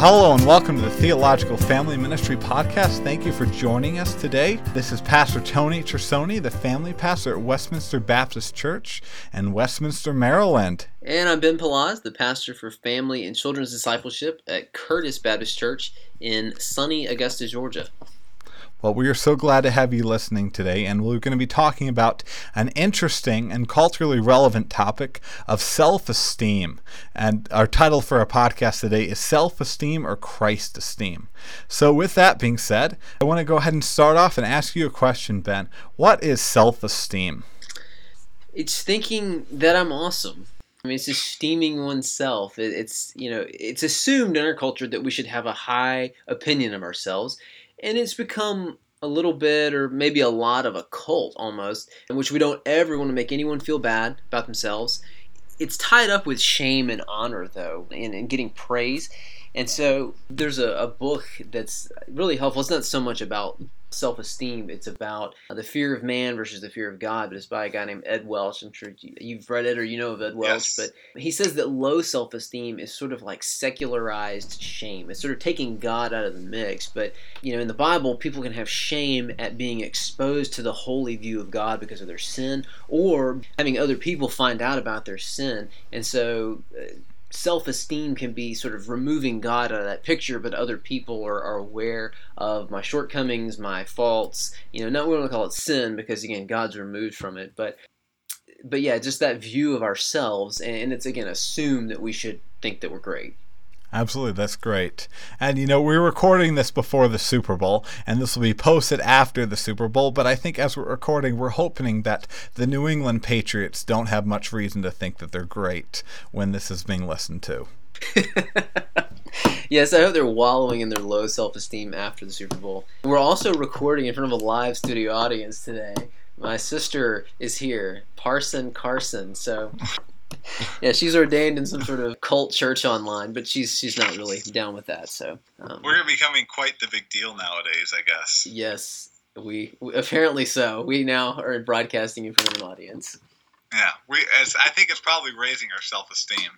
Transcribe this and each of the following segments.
Hello and welcome to the Theological Family Ministry Podcast. Thank you for joining us today. This is Pastor Tony Chersoni, the family pastor at Westminster Baptist Church in Westminster, Maryland. And I'm Ben Palaz, the pastor for family and children's discipleship at Curtis Baptist Church in sunny Augusta, Georgia. Well, we are so glad to have you listening today, and we're going to be talking about an interesting and culturally relevant topic of self esteem. And our title for our podcast today is Self Esteem or Christ Esteem. So, with that being said, I want to go ahead and start off and ask you a question, Ben. What is self esteem? It's thinking that I'm awesome. I mean, it's esteeming oneself. It's, you know, it's assumed in our culture that we should have a high opinion of ourselves and it's become a little bit or maybe a lot of a cult almost in which we don't ever want to make anyone feel bad about themselves. It's tied up with shame and honor though and, and getting praise. And so there's a, a book that's really helpful. It's not so much about self esteem. It's about the fear of man versus the fear of God, but it's by a guy named Ed Welch. I'm sure you've read it or you know of Ed Welch, yes. but he says that low self esteem is sort of like secularized shame. It's sort of taking God out of the mix. But, you know, in the Bible, people can have shame at being exposed to the holy view of God because of their sin or having other people find out about their sin. And so, uh, self esteem can be sort of removing God out of that picture, but other people are, are aware of my shortcomings, my faults. You know, not we want to call it sin because again, God's removed from it, but but yeah, just that view of ourselves, and it's again assumed that we should think that we're great. Absolutely, that's great. And you know, we're recording this before the Super Bowl, and this will be posted after the Super Bowl. But I think as we're recording, we're hoping that the New England Patriots don't have much reason to think that they're great when this is being listened to. yes, I hope they're wallowing in their low self esteem after the Super Bowl. We're also recording in front of a live studio audience today. My sister is here, Parson Carson. So yeah, she's ordained in some sort of cult church online, but she's she's not really down with that. So um, we're becoming quite the big deal nowadays, I guess. Yes, we, we apparently so. We now are broadcasting in front of an audience. Yeah, we. As, I think it's probably raising our self esteem.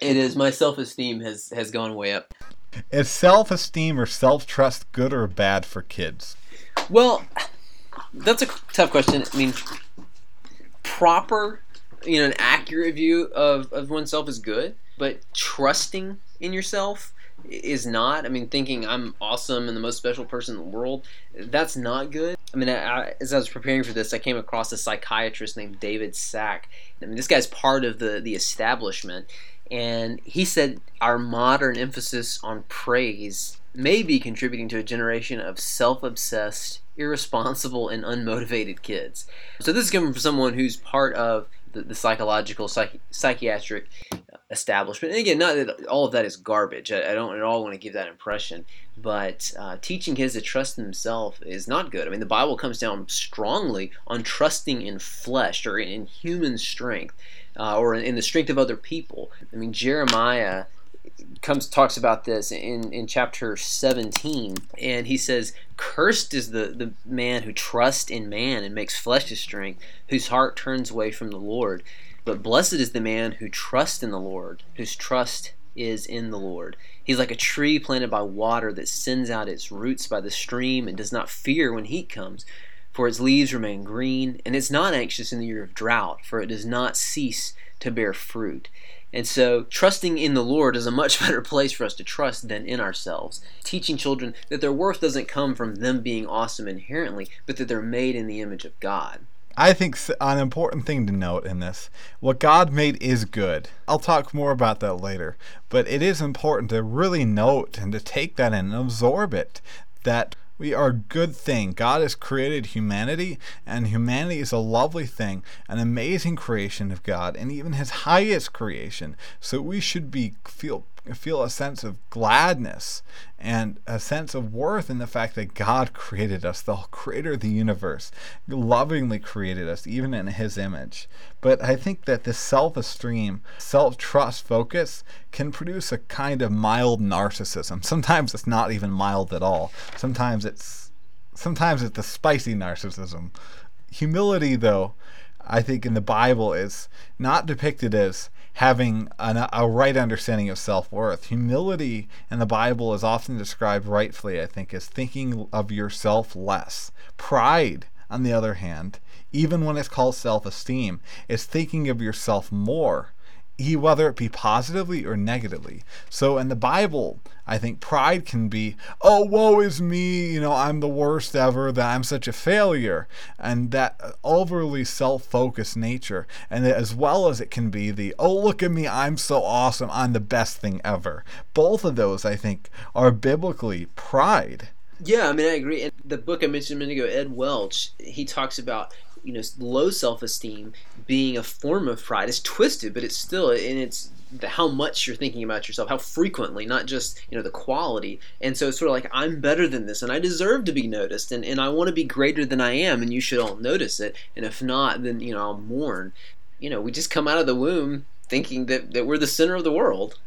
It is. My self esteem has has gone way up. Is self esteem or self trust good or bad for kids? Well, that's a tough question. I mean, proper you know, an accurate view of, of oneself is good, but trusting in yourself is not. I mean, thinking I'm awesome and the most special person in the world, that's not good. I mean, I, as I was preparing for this, I came across a psychiatrist named David Sack. I mean, this guy's part of the, the establishment, and he said our modern emphasis on praise may be contributing to a generation of self obsessed, irresponsible, and unmotivated kids. So, this is coming from someone who's part of the, the psychological, psych, psychiatric establishment. And again, not that all of that is garbage. I, I don't at all want to give that impression. But uh, teaching kids to trust in themselves is not good. I mean, the Bible comes down strongly on trusting in flesh or in human strength uh, or in, in the strength of other people. I mean, Jeremiah comes talks about this in, in chapter 17 and he says cursed is the, the man who trusts in man and makes flesh his strength whose heart turns away from the lord. But blessed is the man who trusts in the lord whose trust is in the lord. He's like a tree planted by water that sends out its roots by the stream and does not fear when heat comes for its leaves remain green and it's not anxious in the year of drought for it does not cease to bear fruit and so, trusting in the Lord is a much better place for us to trust than in ourselves. Teaching children that their worth doesn't come from them being awesome inherently, but that they're made in the image of God. I think an important thing to note in this what God made is good. I'll talk more about that later, but it is important to really note and to take that and absorb it that we are a good thing. God has created humanity, and humanity is a lovely thing, an amazing creation of God, and even His highest creation. So we should be feel feel a sense of gladness and a sense of worth in the fact that God created us, the creator of the universe, lovingly created us, even in his image. But I think that this self esteem, self trust focus can produce a kind of mild narcissism. Sometimes it's not even mild at all. Sometimes it's sometimes it's the spicy narcissism. Humility though, I think in the Bible is not depicted as having an, a right understanding of self worth. Humility in the Bible is often described rightfully, I think, as thinking of yourself less. Pride, on the other hand, even when it's called self esteem, is thinking of yourself more whether it be positively or negatively. So in the Bible, I think pride can be, oh, woe is me, you know, I'm the worst ever, that I'm such a failure, and that overly self focused nature. And as well as it can be the, oh, look at me, I'm so awesome, I'm the best thing ever. Both of those, I think, are biblically pride. Yeah, I mean, I agree. And the book I mentioned a minute ago, Ed Welch, he talks about you know low self-esteem being a form of pride it's twisted but it's still and it's how much you're thinking about yourself how frequently not just you know the quality. And so it's sort of like i'm better than this and i deserve to be noticed and, and i want to be greater than i am and you should all notice it. And if not then you know i'll mourn. You know we just come out of the womb thinking that, that we're the center of the world.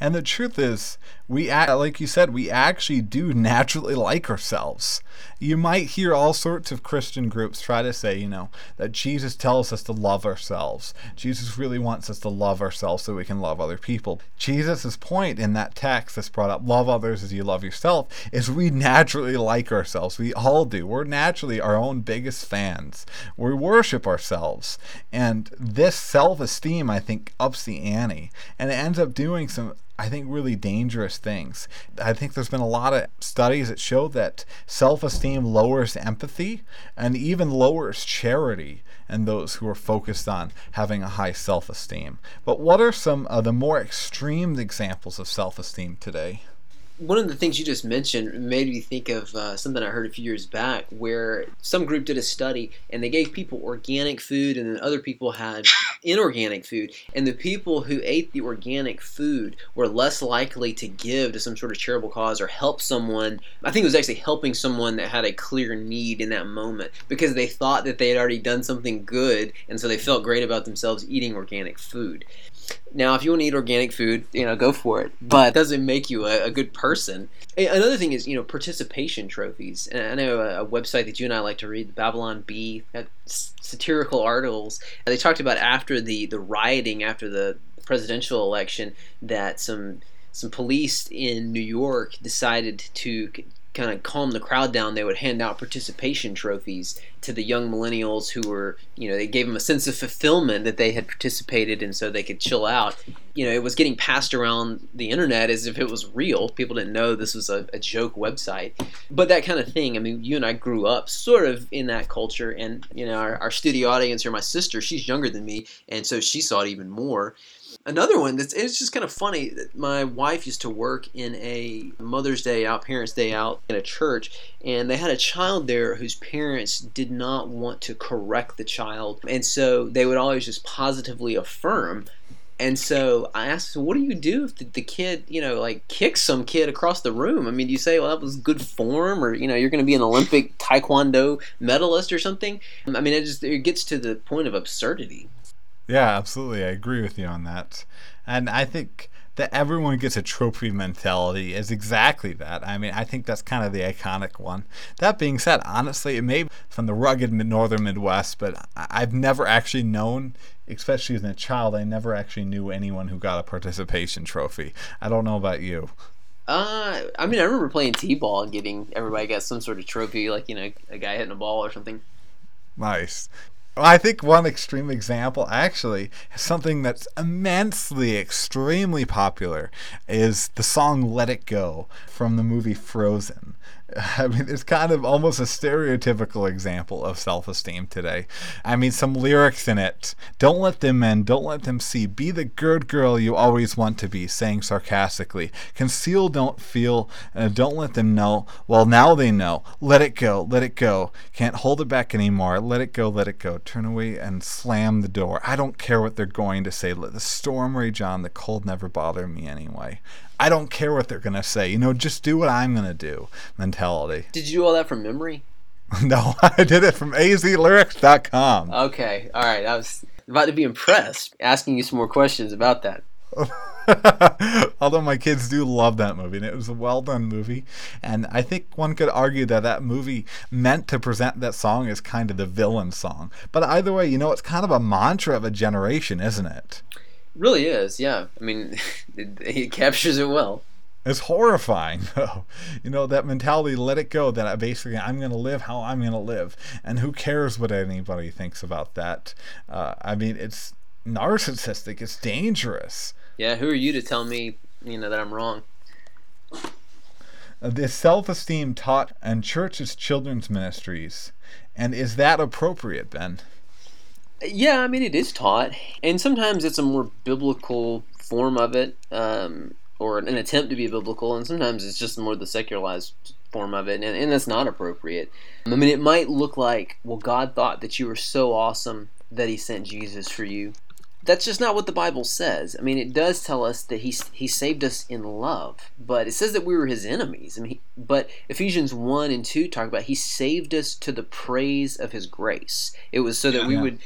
And the truth is, we act like you said, we actually do naturally like ourselves. You might hear all sorts of Christian groups try to say, you know, that Jesus tells us to love ourselves. Jesus really wants us to love ourselves so we can love other people. Jesus' point in that text that's brought up, love others as you love yourself, is we naturally like ourselves. We all do. We're naturally our own biggest fans. We worship ourselves. And this self esteem, I think, ups the ante. And it ends up doing some I think, really dangerous things. I think there's been a lot of studies that show that self esteem lowers empathy and even lowers charity in those who are focused on having a high self esteem. But what are some of the more extreme examples of self esteem today? One of the things you just mentioned made me think of uh, something I heard a few years back where some group did a study and they gave people organic food and then other people had inorganic food. And the people who ate the organic food were less likely to give to some sort of charitable cause or help someone. I think it was actually helping someone that had a clear need in that moment because they thought that they had already done something good and so they felt great about themselves eating organic food. Now, if you want to eat organic food, you know, go for it. But it doesn't make you a, a good person. Another thing is, you know, participation trophies. And I know a, a, website that you and I like to read, the Babylon Bee, satirical articles. They talked about after the, the rioting after the presidential election that some some police in New York decided to kind of calm the crowd down, they would hand out participation trophies to the young millennials who were, you know, they gave them a sense of fulfillment that they had participated and so they could chill out. You know, it was getting passed around the internet as if it was real. People didn't know this was a, a joke website. But that kind of thing, I mean, you and I grew up sort of in that culture. And, you know, our, our studio audience or my sister, she's younger than me. And so she saw it even more another one that's it's just kind of funny. My wife used to work in a Mother's Day out, Parents' Day out in a church, and they had a child there whose parents did not want to correct the child, and so they would always just positively affirm. And so I asked, what do you do if the, the, kid, you know, like kicks some kid across the room? I mean, do you say, well, that was good form, or you know, you're going to be an Olympic Taekwondo medalist or something? I mean, it just it gets to the point of absurdity. Yeah, absolutely. I agree with you on that. And I think that everyone gets a trophy mentality is exactly that. I mean, I think that's kind of the iconic one. That being said, honestly, it may be from the rugged northern Midwest, but I've never actually known, especially as a child, I never actually knew anyone who got a participation trophy. I don't know about you. Uh, I mean, I remember playing t-ball and getting everybody got some sort of trophy, like you know, a guy hitting a ball or something. Nice. I think one extreme example, actually, something that's immensely, extremely popular, is the song Let It Go from the movie Frozen. I mean, it's kind of almost a stereotypical example of self esteem today. I mean, some lyrics in it don't let them in, don't let them see. Be the good girl you always want to be, saying sarcastically. Conceal, don't feel, and don't let them know. Well, now they know. Let it go, let it go. Can't hold it back anymore. Let it go, let it go. Turn away and slam the door. I don't care what they're going to say. Let the storm rage on. The cold never bother me anyway. I don't care what they're gonna say. You know, just do what I'm gonna do. Mentality. Did you do all that from memory? no, I did it from azlyrics.com. Okay, all right. I was about to be impressed, asking you some more questions about that. Although my kids do love that movie, and it was a well done movie, and I think one could argue that that movie meant to present that song as kind of the villain song. But either way, you know, it's kind of a mantra of a generation, isn't it? Really is, yeah. I mean, it, it captures it well. It's horrifying, though. You know, that mentality, let it go, that I basically, I'm going to live how I'm going to live. And who cares what anybody thinks about that? Uh, I mean, it's narcissistic, it's dangerous. Yeah, who are you to tell me, you know, that I'm wrong? Uh, this self esteem taught in churches' children's ministries. And is that appropriate, Ben? Yeah, I mean, it is taught. And sometimes it's a more biblical form of it. Um, or an attempt to be biblical, and sometimes it's just more the secularized form of it, and, and that's not appropriate. I mean, it might look like, well, God thought that you were so awesome that He sent Jesus for you. That's just not what the Bible says. I mean, it does tell us that He He saved us in love, but it says that we were His enemies. I mean, he, but Ephesians one and two talk about He saved us to the praise of His grace. It was so that we would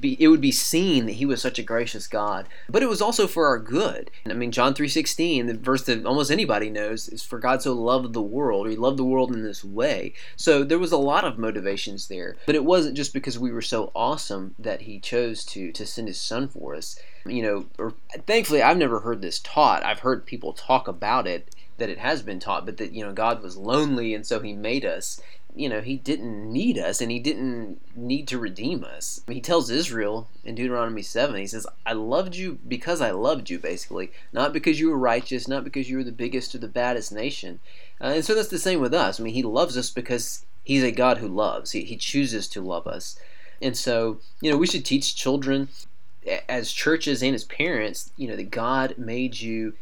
be, it would be seen that he was such a gracious God. But it was also for our good. I mean, John 3.16, the verse that almost anybody knows, is for God so loved the world, or he loved the world in this way. So there was a lot of motivations there. But it wasn't just because we were so awesome that he chose to, to send his son for us. You know, or, thankfully, I've never heard this taught. I've heard people talk about it, that it has been taught, but that, you know, God was lonely and so he made us you know, he didn't need us and he didn't need to redeem us. He tells Israel in Deuteronomy 7, he says, I loved you because I loved you, basically. Not because you were righteous, not because you were the biggest or the baddest nation. Uh, and so that's the same with us. I mean, he loves us because he's a God who loves, he, he chooses to love us. And so, you know, we should teach children as churches and as parents, you know, that God made you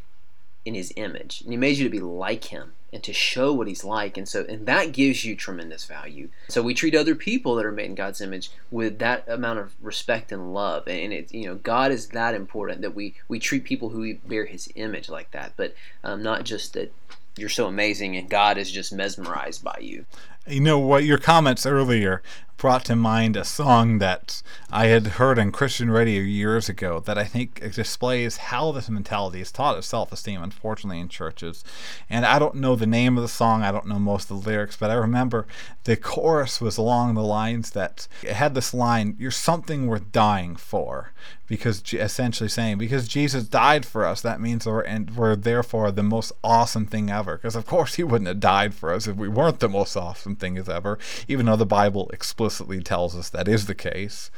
in his image and he made you to be like him and to show what he's like. And so and that gives you tremendous value. So we treat other people that are made in god's image with that amount of respect and love. And it you know god is that important that we we treat people who bear his image like that. But um, not just that you're so amazing and god is just mesmerized by you you know what your comments earlier brought to mind a song that I had heard on Christian radio years ago that I think displays how this mentality is taught of self esteem, unfortunately, in churches. And I don't know the name of the song, I don't know most of the lyrics, but I remember the chorus was along the lines that it had this line, You're something worth dying for. Because essentially saying, because Jesus died for us, that means we're, and we're therefore the most awesome thing ever. Because of course, He wouldn't have died for us if we weren't the most awesome thing as ever, even though the Bible explicitly explicitly tells us that is the case.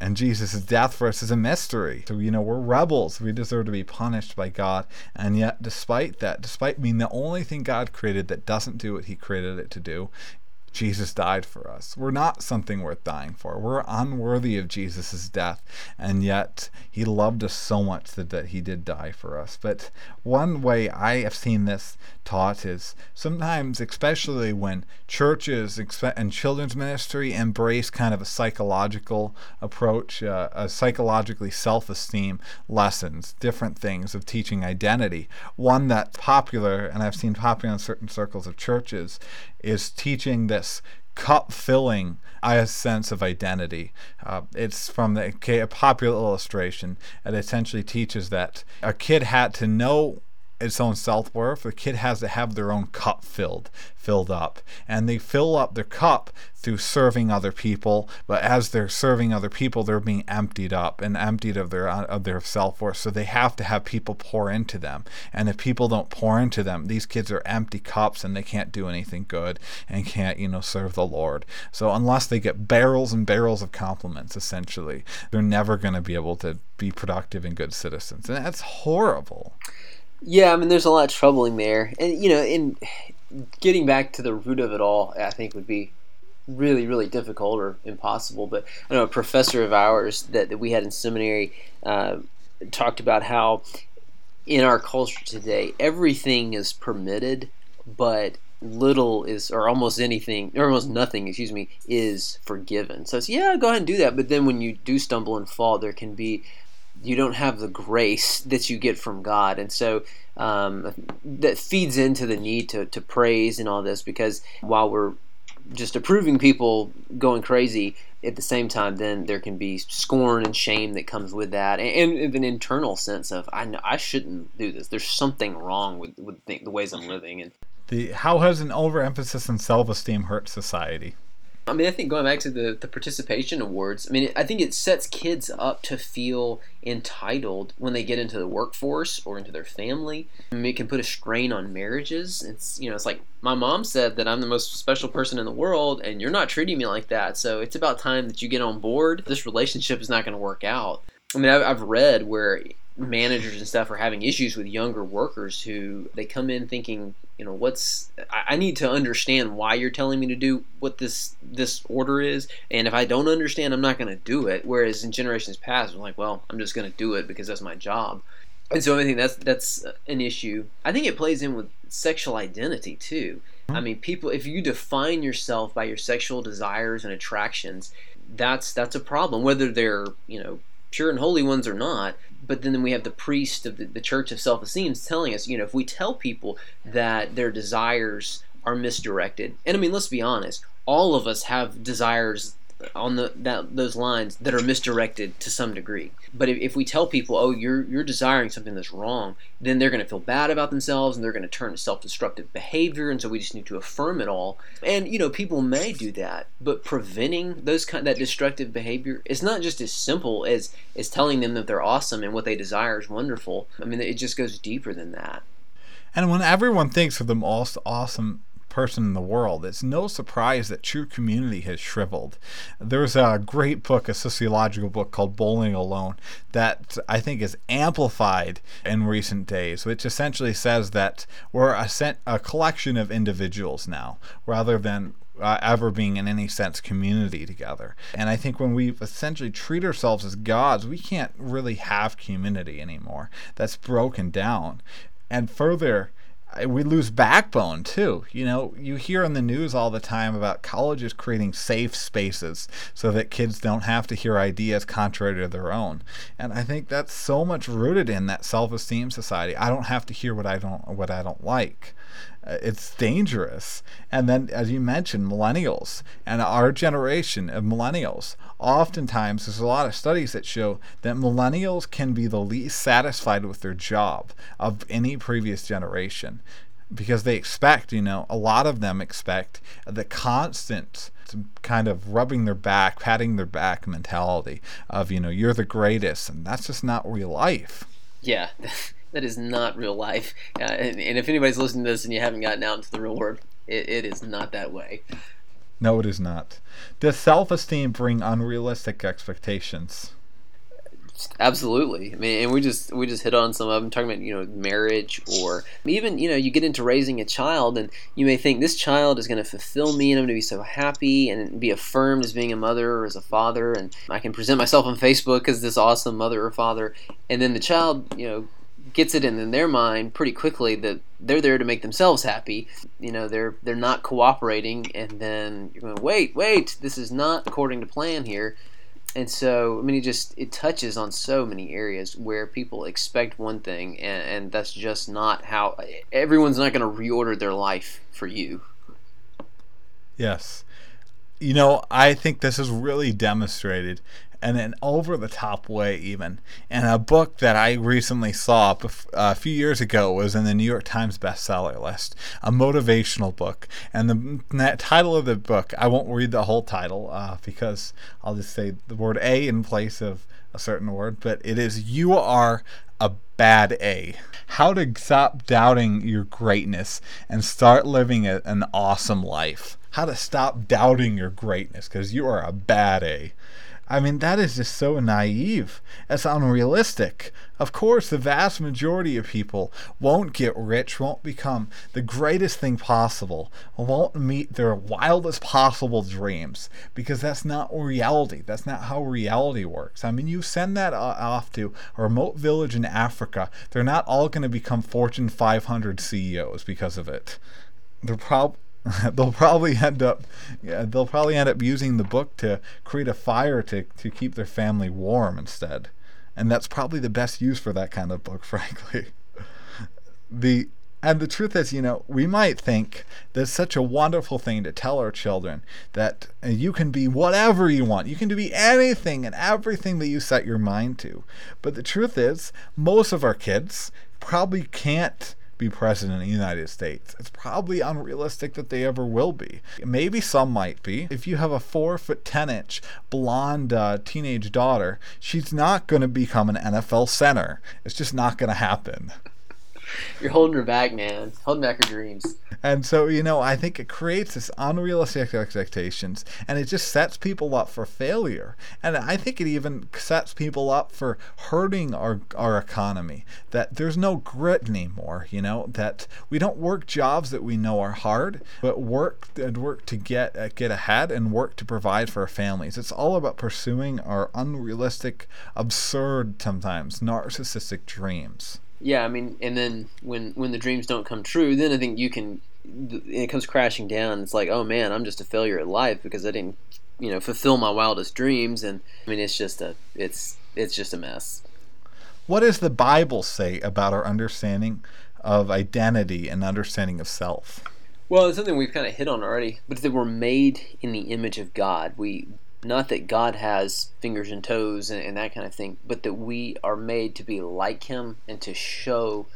And Jesus' death for us is a mystery. So, you know, we're rebels. We deserve to be punished by God. And yet, despite that, despite being the only thing God created that doesn't do what He created it to do, Jesus died for us. We're not something worth dying for. We're unworthy of Jesus' death, and yet he loved us so much that, that he did die for us. But one way I have seen this taught is sometimes, especially when churches and children's ministry embrace kind of a psychological approach, uh, a psychologically self esteem lessons, different things of teaching identity. One that's popular, and I've seen popular in certain circles of churches, is teaching this cup filling a sense of identity. Uh, it's from the, a popular illustration. It essentially teaches that a kid had to know its own self worth. The kid has to have their own cup filled, filled up, and they fill up their cup through serving other people. But as they're serving other people, they're being emptied up and emptied of their of their self worth. So they have to have people pour into them. And if people don't pour into them, these kids are empty cups and they can't do anything good and can't you know serve the Lord. So unless they get barrels and barrels of compliments, essentially, they're never going to be able to be productive and good citizens. And that's horrible. Yeah, I mean, there's a lot troubling there, and you know, in getting back to the root of it all, I think would be really, really difficult or impossible. But I know a professor of ours that, that we had in seminary uh, talked about how in our culture today, everything is permitted, but little is, or almost anything, or almost nothing, excuse me, is forgiven. So it's, yeah, go ahead and do that. But then when you do stumble and fall, there can be you don't have the grace that you get from God. And so um, that feeds into the need to, to praise and all this because while we're just approving people going crazy, at the same time, then there can be scorn and shame that comes with that, and, and an internal sense of I know I shouldn't do this. There's something wrong with, with the, the ways I'm living. And the how has an overemphasis on self-esteem hurt society? I mean, I think going back to the, the participation awards, I mean, I think it sets kids up to feel entitled when they get into the workforce or into their family. I mean, it can put a strain on marriages. It's, you know, it's like my mom said that I'm the most special person in the world and you're not treating me like that. So it's about time that you get on board. This relationship is not going to work out. I mean, I've read where managers and stuff are having issues with younger workers who they come in thinking you know what's I, need to understand why you're telling me to do what this this order is and if i don't understand i'm not going to do it. Whereas in generations past i'm like well i'm just going to do it because that's my job. And so i think that's that's an issue. I think it plays in with sexual identity too. I mean people if you define yourself by your sexual desires and attractions that's that's a problem whether they're you know pure and holy ones or not but then we have the priest of the, the church of self-esteem telling us you know if we tell people that their desires are misdirected and i mean let's be honest all of us have desires on the that those lines that are misdirected to some degree. But if, if we tell people, "Oh, you're you're desiring something that's wrong," then they're going to feel bad about themselves and they're going to turn to self-destructive behavior. And so we just need to affirm it all. And you know, people may do that, but preventing those kind that destructive behavior is not just as simple as as telling them that they're awesome and what they desire is wonderful. I mean, it just goes deeper than that. And when everyone thinks of them all awesome person in the world, it's no surprise that true community has shriveled. There's a great book, a sociological book called Bowling Alone, that I think is amplified in recent days, which essentially says that we're a, a collection of individuals now, rather than uh, ever being in any sense community together. And I think when we essentially treat ourselves as gods, we can't really have community anymore. That's broken down. And further, we lose backbone too. You know, you hear in the news all the time about colleges creating safe spaces so that kids don't have to hear ideas contrary to their own. And I think that's so much rooted in that self-esteem society. I don't have to hear what I don't what I don't like. Uh, it's dangerous. And then, as you mentioned, millennials and our generation of millennials. Oftentimes, there's a lot of studies that show that millennials can be the least satisfied with their job of any previous generation because they expect, you know, a lot of them expect the constant kind of rubbing their back, patting their back mentality of, you know, you're the greatest. And that's just not real life. Yeah. that is not real life. Uh, and, and, if anybody's listening to this and you haven't gotten out into the real world, it, it is not that way. No, it is not. Does self esteem bring unrealistic expectations? Absolutely. I mean, and we just we just hit on some of them talking about you know marriage or even you know you get into raising a child and you may think this child is going to fulfill me and I'm going to be so happy and be affirmed as being a mother or as a father and I can present myself on Facebook as this awesome mother or father and then the child you know gets it in, in their mind pretty quickly that they're there to make themselves happy. You know, they're they're not cooperating, and then you're going, wait, wait, this is not according to plan here. And so, I mean, it just it touches on so many areas where people expect one thing, and, and that's just not how. Everyone's not going to reorder their life for you. Yes. You know, I think this is really demonstrated in an over the top way, even. And a book that I recently saw a few years ago was in the New York Times bestseller list, a motivational book. And the title of the book, I won't read the whole title uh, because I'll just say the word A in place of a certain word, but it is You Are a Bad A. How to stop doubting your greatness and start living a, an awesome life. How to stop doubting your greatness because you are a bad A. I mean, that is just so naive. It's unrealistic. Of course, the vast majority of people won't get rich, won't become the greatest thing possible, won't meet their wildest possible dreams, because that's not reality. That's not how reality works. I mean, you send that off to a remote village in Africa, they're not all going to become Fortune 500 CEOs because of it. They're probably they'll probably end up yeah, they'll probably end up using the book to create a fire to, to keep their family warm instead. And that's probably the best use for that kind of book, frankly. the and the truth is, you know, we might think that's such a wonderful thing to tell our children that uh, you can be whatever you want. You can be anything and everything that you set your mind to. But the truth is, most of our kids probably can't be president of the United States. It's probably unrealistic that they ever will be. Maybe some might be. If you have a four foot ten inch blonde uh, teenage daughter, she's not going to become an NFL center. It's just not going to happen. You're holding her back, man. Holding back her dreams. And so, you know, I think it creates this unrealistic expectations and it just sets people up for failure. And I think it even sets people up for hurting our, our economy. That there's no grit anymore, you know, that we don't work jobs that we know are hard, but work and work to get uh, get ahead and work to provide for our families. It's all about pursuing our unrealistic, absurd sometimes narcissistic dreams. Yeah, I mean, and then when when the dreams don't come true, then I think you can. It comes crashing down. It's like, oh man, I'm just a failure at life because I didn't, you know, fulfill my wildest dreams. And I mean, it's just a, it's it's just a mess. What does the Bible say about our understanding of identity and understanding of self? Well, it's something we've kind of hit on already, but that we're made in the image of God. We not that God has fingers and toes and, and, that kind of thing, but that we are made to be like Him and to show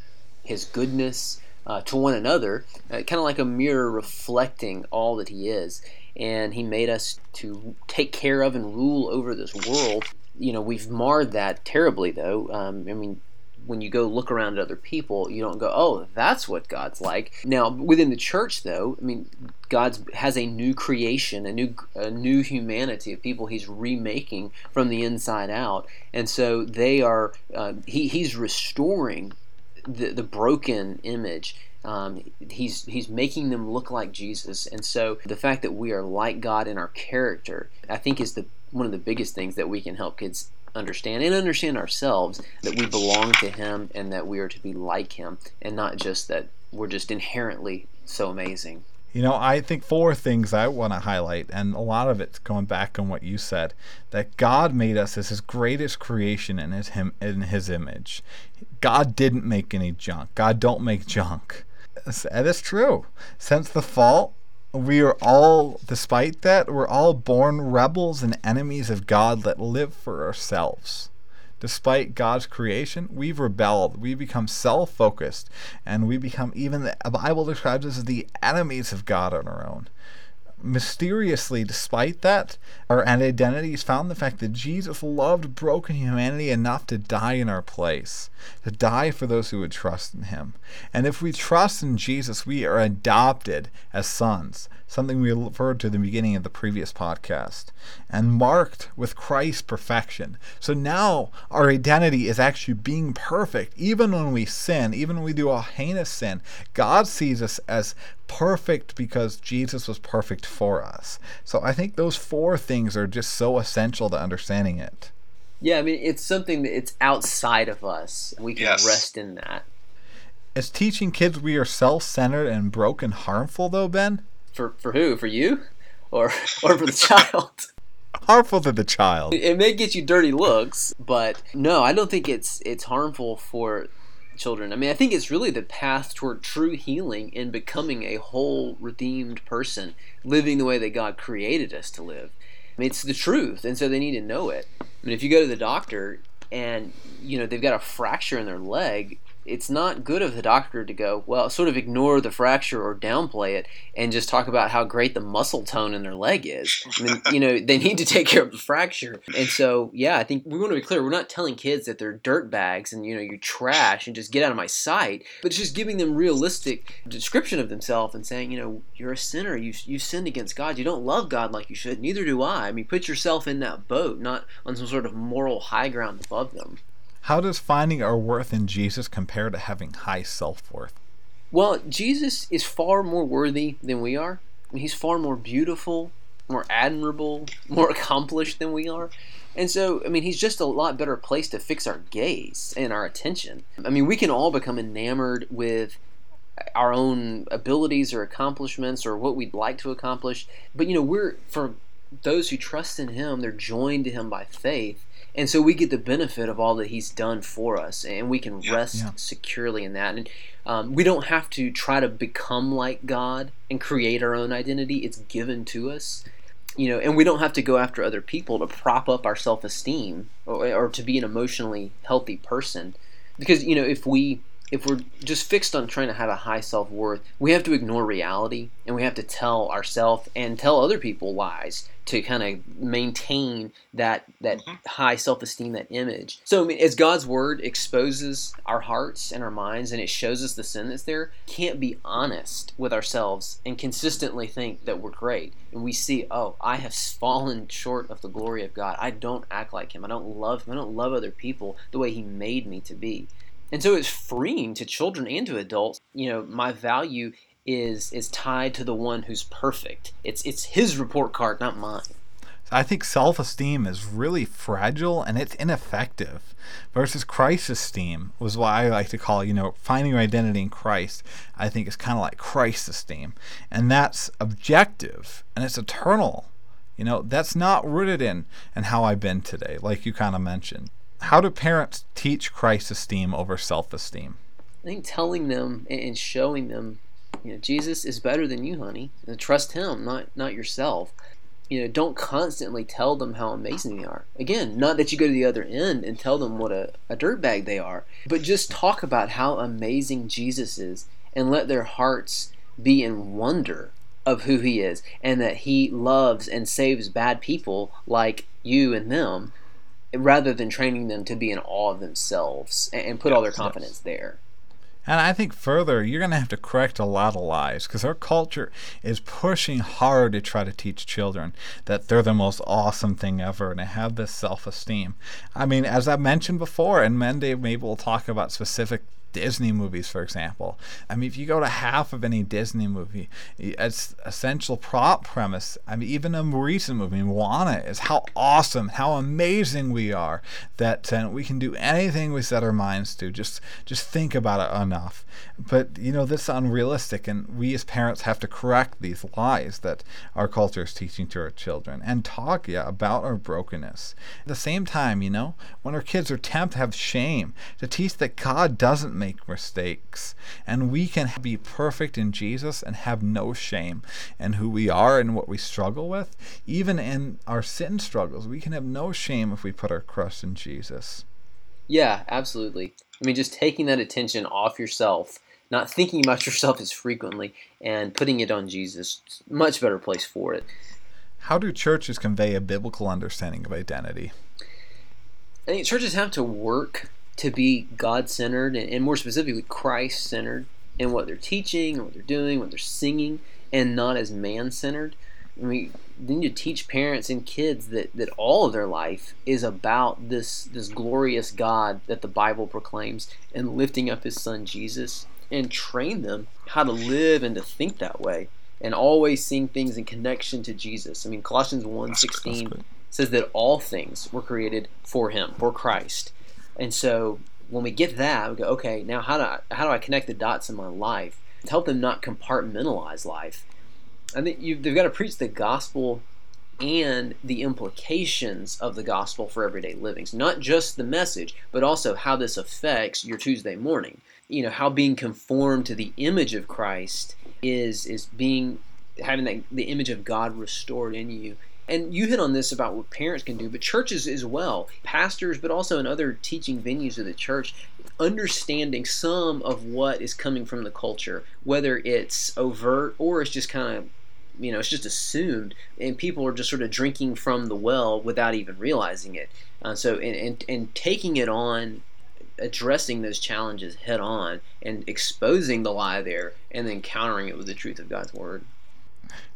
His goodness uh, to one another, uh, kind of like a mirror reflecting all that He is. And He made us to take care of and rule over this world. You know, we've marred that terribly, though. Um, I mean, when you go look around at other people, you don't go, "Oh, that's what God's like." Now, within the church, though, I mean, God has a new creation, a new a new humanity of people He's remaking from the inside out, and so they are. Uh, he He's restoring the the broken image. Um, he's he's making them look like Jesus, and so the fact that we are like God in our character, I think, is the one of the biggest things that we can help kids understand and understand ourselves that we belong to Him and that we are to be like Him, and not just that we're just inherently so amazing. You know, I think four things I want to highlight, and a lot of it's going back on what you said, that God made us as His greatest creation in His him in His image. God didn't make any junk. God don't make junk. That is true. Since the fall, we are all, despite that, we're all born rebels and enemies of God that live for ourselves. Despite God's creation, we've rebelled. We become self focused, and we become even, the Bible describes us as the enemies of God on our own mysteriously, despite that, our identity is found in the fact that Jesus loved broken humanity enough to die in our place, to die for those who would trust in him. And if we trust in Jesus, we are adopted as sons, something we referred to at the beginning of the previous podcast, and marked with Christ's perfection. So now our identity is actually being perfect. Even when we sin, even when we do a heinous sin, God sees us as perfect because Jesus was perfect for us. So I think those four things are just so essential to understanding it. Yeah, I mean, it's something that it's outside of us. We can yes. rest in that. Is teaching kids we are self centered and broken harmful, though, Ben? For, for who? For you? Or, or for the child? harmful to the child. It may get you dirty looks, but no, I don't think it's it's harmful for children. I mean, I think it's really the path toward true healing and becoming a whole redeemed person, living the way that God created us to live. I mean, it's the truth, and so they need to know it. I mean, if you go to the doctor and you know they've got a fracture in their leg, it's not good of the doctor to go, well, sort of ignore the fracture or downplay it and just talk about how great the muscle tone in their leg is. I mean, you know, they need to take care of the fracture. And so, yeah, I think we want to be clear. We're not telling kids that they're dirt bags and, you know, you're trash and just get out of my sight, but it's just giving them realistic description of themselves and saying, you know, you're a sinner. You, you sinned against God. You don't love God like you should. Neither do I. I mean, put yourself in that boat, not on some sort of moral high ground above them. How does finding our worth in Jesus compare to having high self worth? Well, Jesus is far more worthy than we are. He's far more beautiful, more admirable, more accomplished than we are. And so, I mean, he's just a lot better place to fix our gaze and our attention. I mean, we can all become enamored with our own abilities or accomplishments or what we'd like to accomplish. But, you know, we're, for those who trust in him, they're joined to him by faith and so we get the benefit of all that he's done for us and we can yeah, rest yeah. securely in that. And um, we don't have to try to become like god and create our own identity. It's given to us you know and we don't have to go after other people to prop up our self-esteem or, or to be an emotionally healthy person. Because you know if we if we're just fixed on trying to have a high self worth, we have to ignore reality and we have to tell ourselves and tell other people lies to kind of maintain that that Mhm. high self esteem, that image. So I mean, as God's word exposes our hearts and our minds and it shows us the sin that's there, can't be honest with ourselves and consistently think that we're great. And we see, oh, I have fallen short of the glory of God. I don't act like Him. I don't love Him. I don't love other people the way He made me to be. And so it's freeing to children and to adults. You know, my value is is tied to the one who's perfect. It's it's his report card, not mine. I think self esteem is really fragile and it's ineffective versus Christ's esteem was what I like to call, you know, finding your identity in Christ. I think is kind of like Christ's esteem. And that's objective and it's eternal. You know, that's not rooted in and how I've been today, like you kind of mentioned. How do parents teach Christ esteem over self esteem? I think telling them and showing them, you know, Jesus is better than you, honey. And trust him, not not yourself. You know, don't constantly tell them how amazing they are. Again, not that you go to the other end and tell them what a, a dirtbag they are, but just talk about how amazing Jesus is and let their hearts be in wonder of who he is and that he loves and saves bad people like you and them rather than training them to be in awe of themselves and, and put all their Yes, confidence there. And I think further, you're going to have to correct a lot of lies because our culture is pushing hard to try to teach children that they're the most awesome thing ever and to have this self esteem. I mean, as I mentioned before, and Monday maybe we'll talk about specific Disney movies, for example. I mean, if you go to half of any Disney movie, its essential prop premise, I mean, even a recent movie, Moana, is how awesome, how amazing we are that uh, we can do anything we set our minds to. Just, just think about it enough. But you know, this is unrealistic, and we as parents have to correct these lies that our culture is teaching to our children and talk, yeah, about our brokenness. At the same time, you know, when our kids are tempted to have shame, to teach that God doesn't make mistakes and we can be perfect in Jesus and have no shame in who we are and what we struggle with. Even in our sin struggles, we can have no shame if we put our trust in Jesus. Yeah, absolutely. I mean, just taking that attention off yourself, not thinking about yourself as frequently, and putting it on Jesus. Much better place for it. How do churches convey a biblical understanding of identity? I think churches have to work to be God centered and, and more specifically Christ centered in what they're teaching, and what they're doing, what they're singing, and not as man centered. I mean, they need to teach parents and kids that, that all of their life is about this this glorious God that the Bible proclaims and lifting up His Son Jesus, and train them how to live and to think that way, and always seeing things in connection to Jesus. I mean, Colossians 1.16 says that all things were created for Him, for Christ, and so when we get that, we go, okay, now how do I, how do I connect the dots in my life to help them not compartmentalize life? I think you they've got to preach the gospel and the implications of the gospel for everyday living. So not just the message, but also how this affects your Tuesday morning. You know, how being conformed to the image of Christ is is being having that the image of God restored in you. And you hit on this about what parents can do, but churches as well, pastors, but also in other teaching venues of the church, understanding some of what is coming from the culture, whether it's overt or it's just kind of you know it's just assumed and people are just sort of drinking from the well without even realizing it. Uh, so and, and, and taking it on addressing those challenges head on and exposing the lie there and then countering it with the truth of god's word.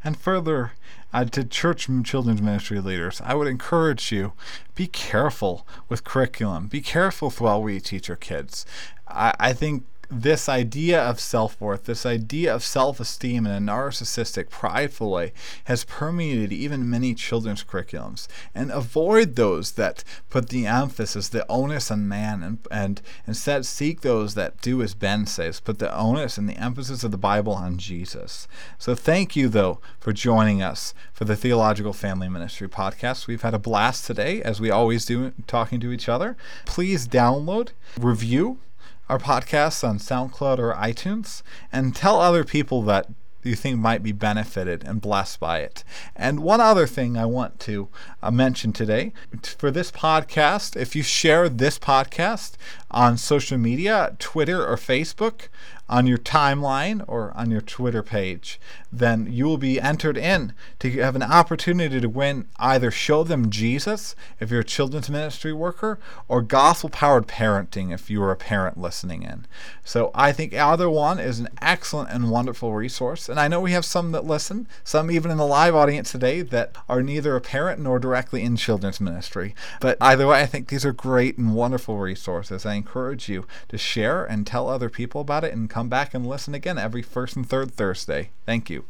And further, uh, to church children's ministry leaders, I would encourage you be careful with curriculum. Be careful with how we teach our kids. I, I think this idea of self worth, this idea of self esteem in a narcissistic, prideful way, has permeated even many children's curriculums. And avoid those that put the emphasis, the onus on man, and, and instead seek those that do as Ben says, put the onus and the emphasis of the Bible on Jesus. So thank you, though, for joining us for the Theological Family Ministry podcast. We've had a blast today, as we always do, talking to each other. Please download, review, our podcasts on SoundCloud or iTunes and tell other people that that you think might be benefited and blessed by it. And one other thing I want to uh, mention today for this podcast, if you share this podcast on social media, Twitter or Facebook, on your timeline or on your Twitter page, then you will be entered in to have an opportunity to win either Show Them Jesus if you're a children's ministry worker or Gospel Powered Parenting if you are a parent listening in. So I think either one is an excellent and wonderful resource. And I know we have some that listen, some even in the live audience today that are neither a parent nor directly in children's ministry. But either way, I think these are great and wonderful resources. I encourage you to share and tell other people about it and come back and listen again every first and third Thursday. Thank you.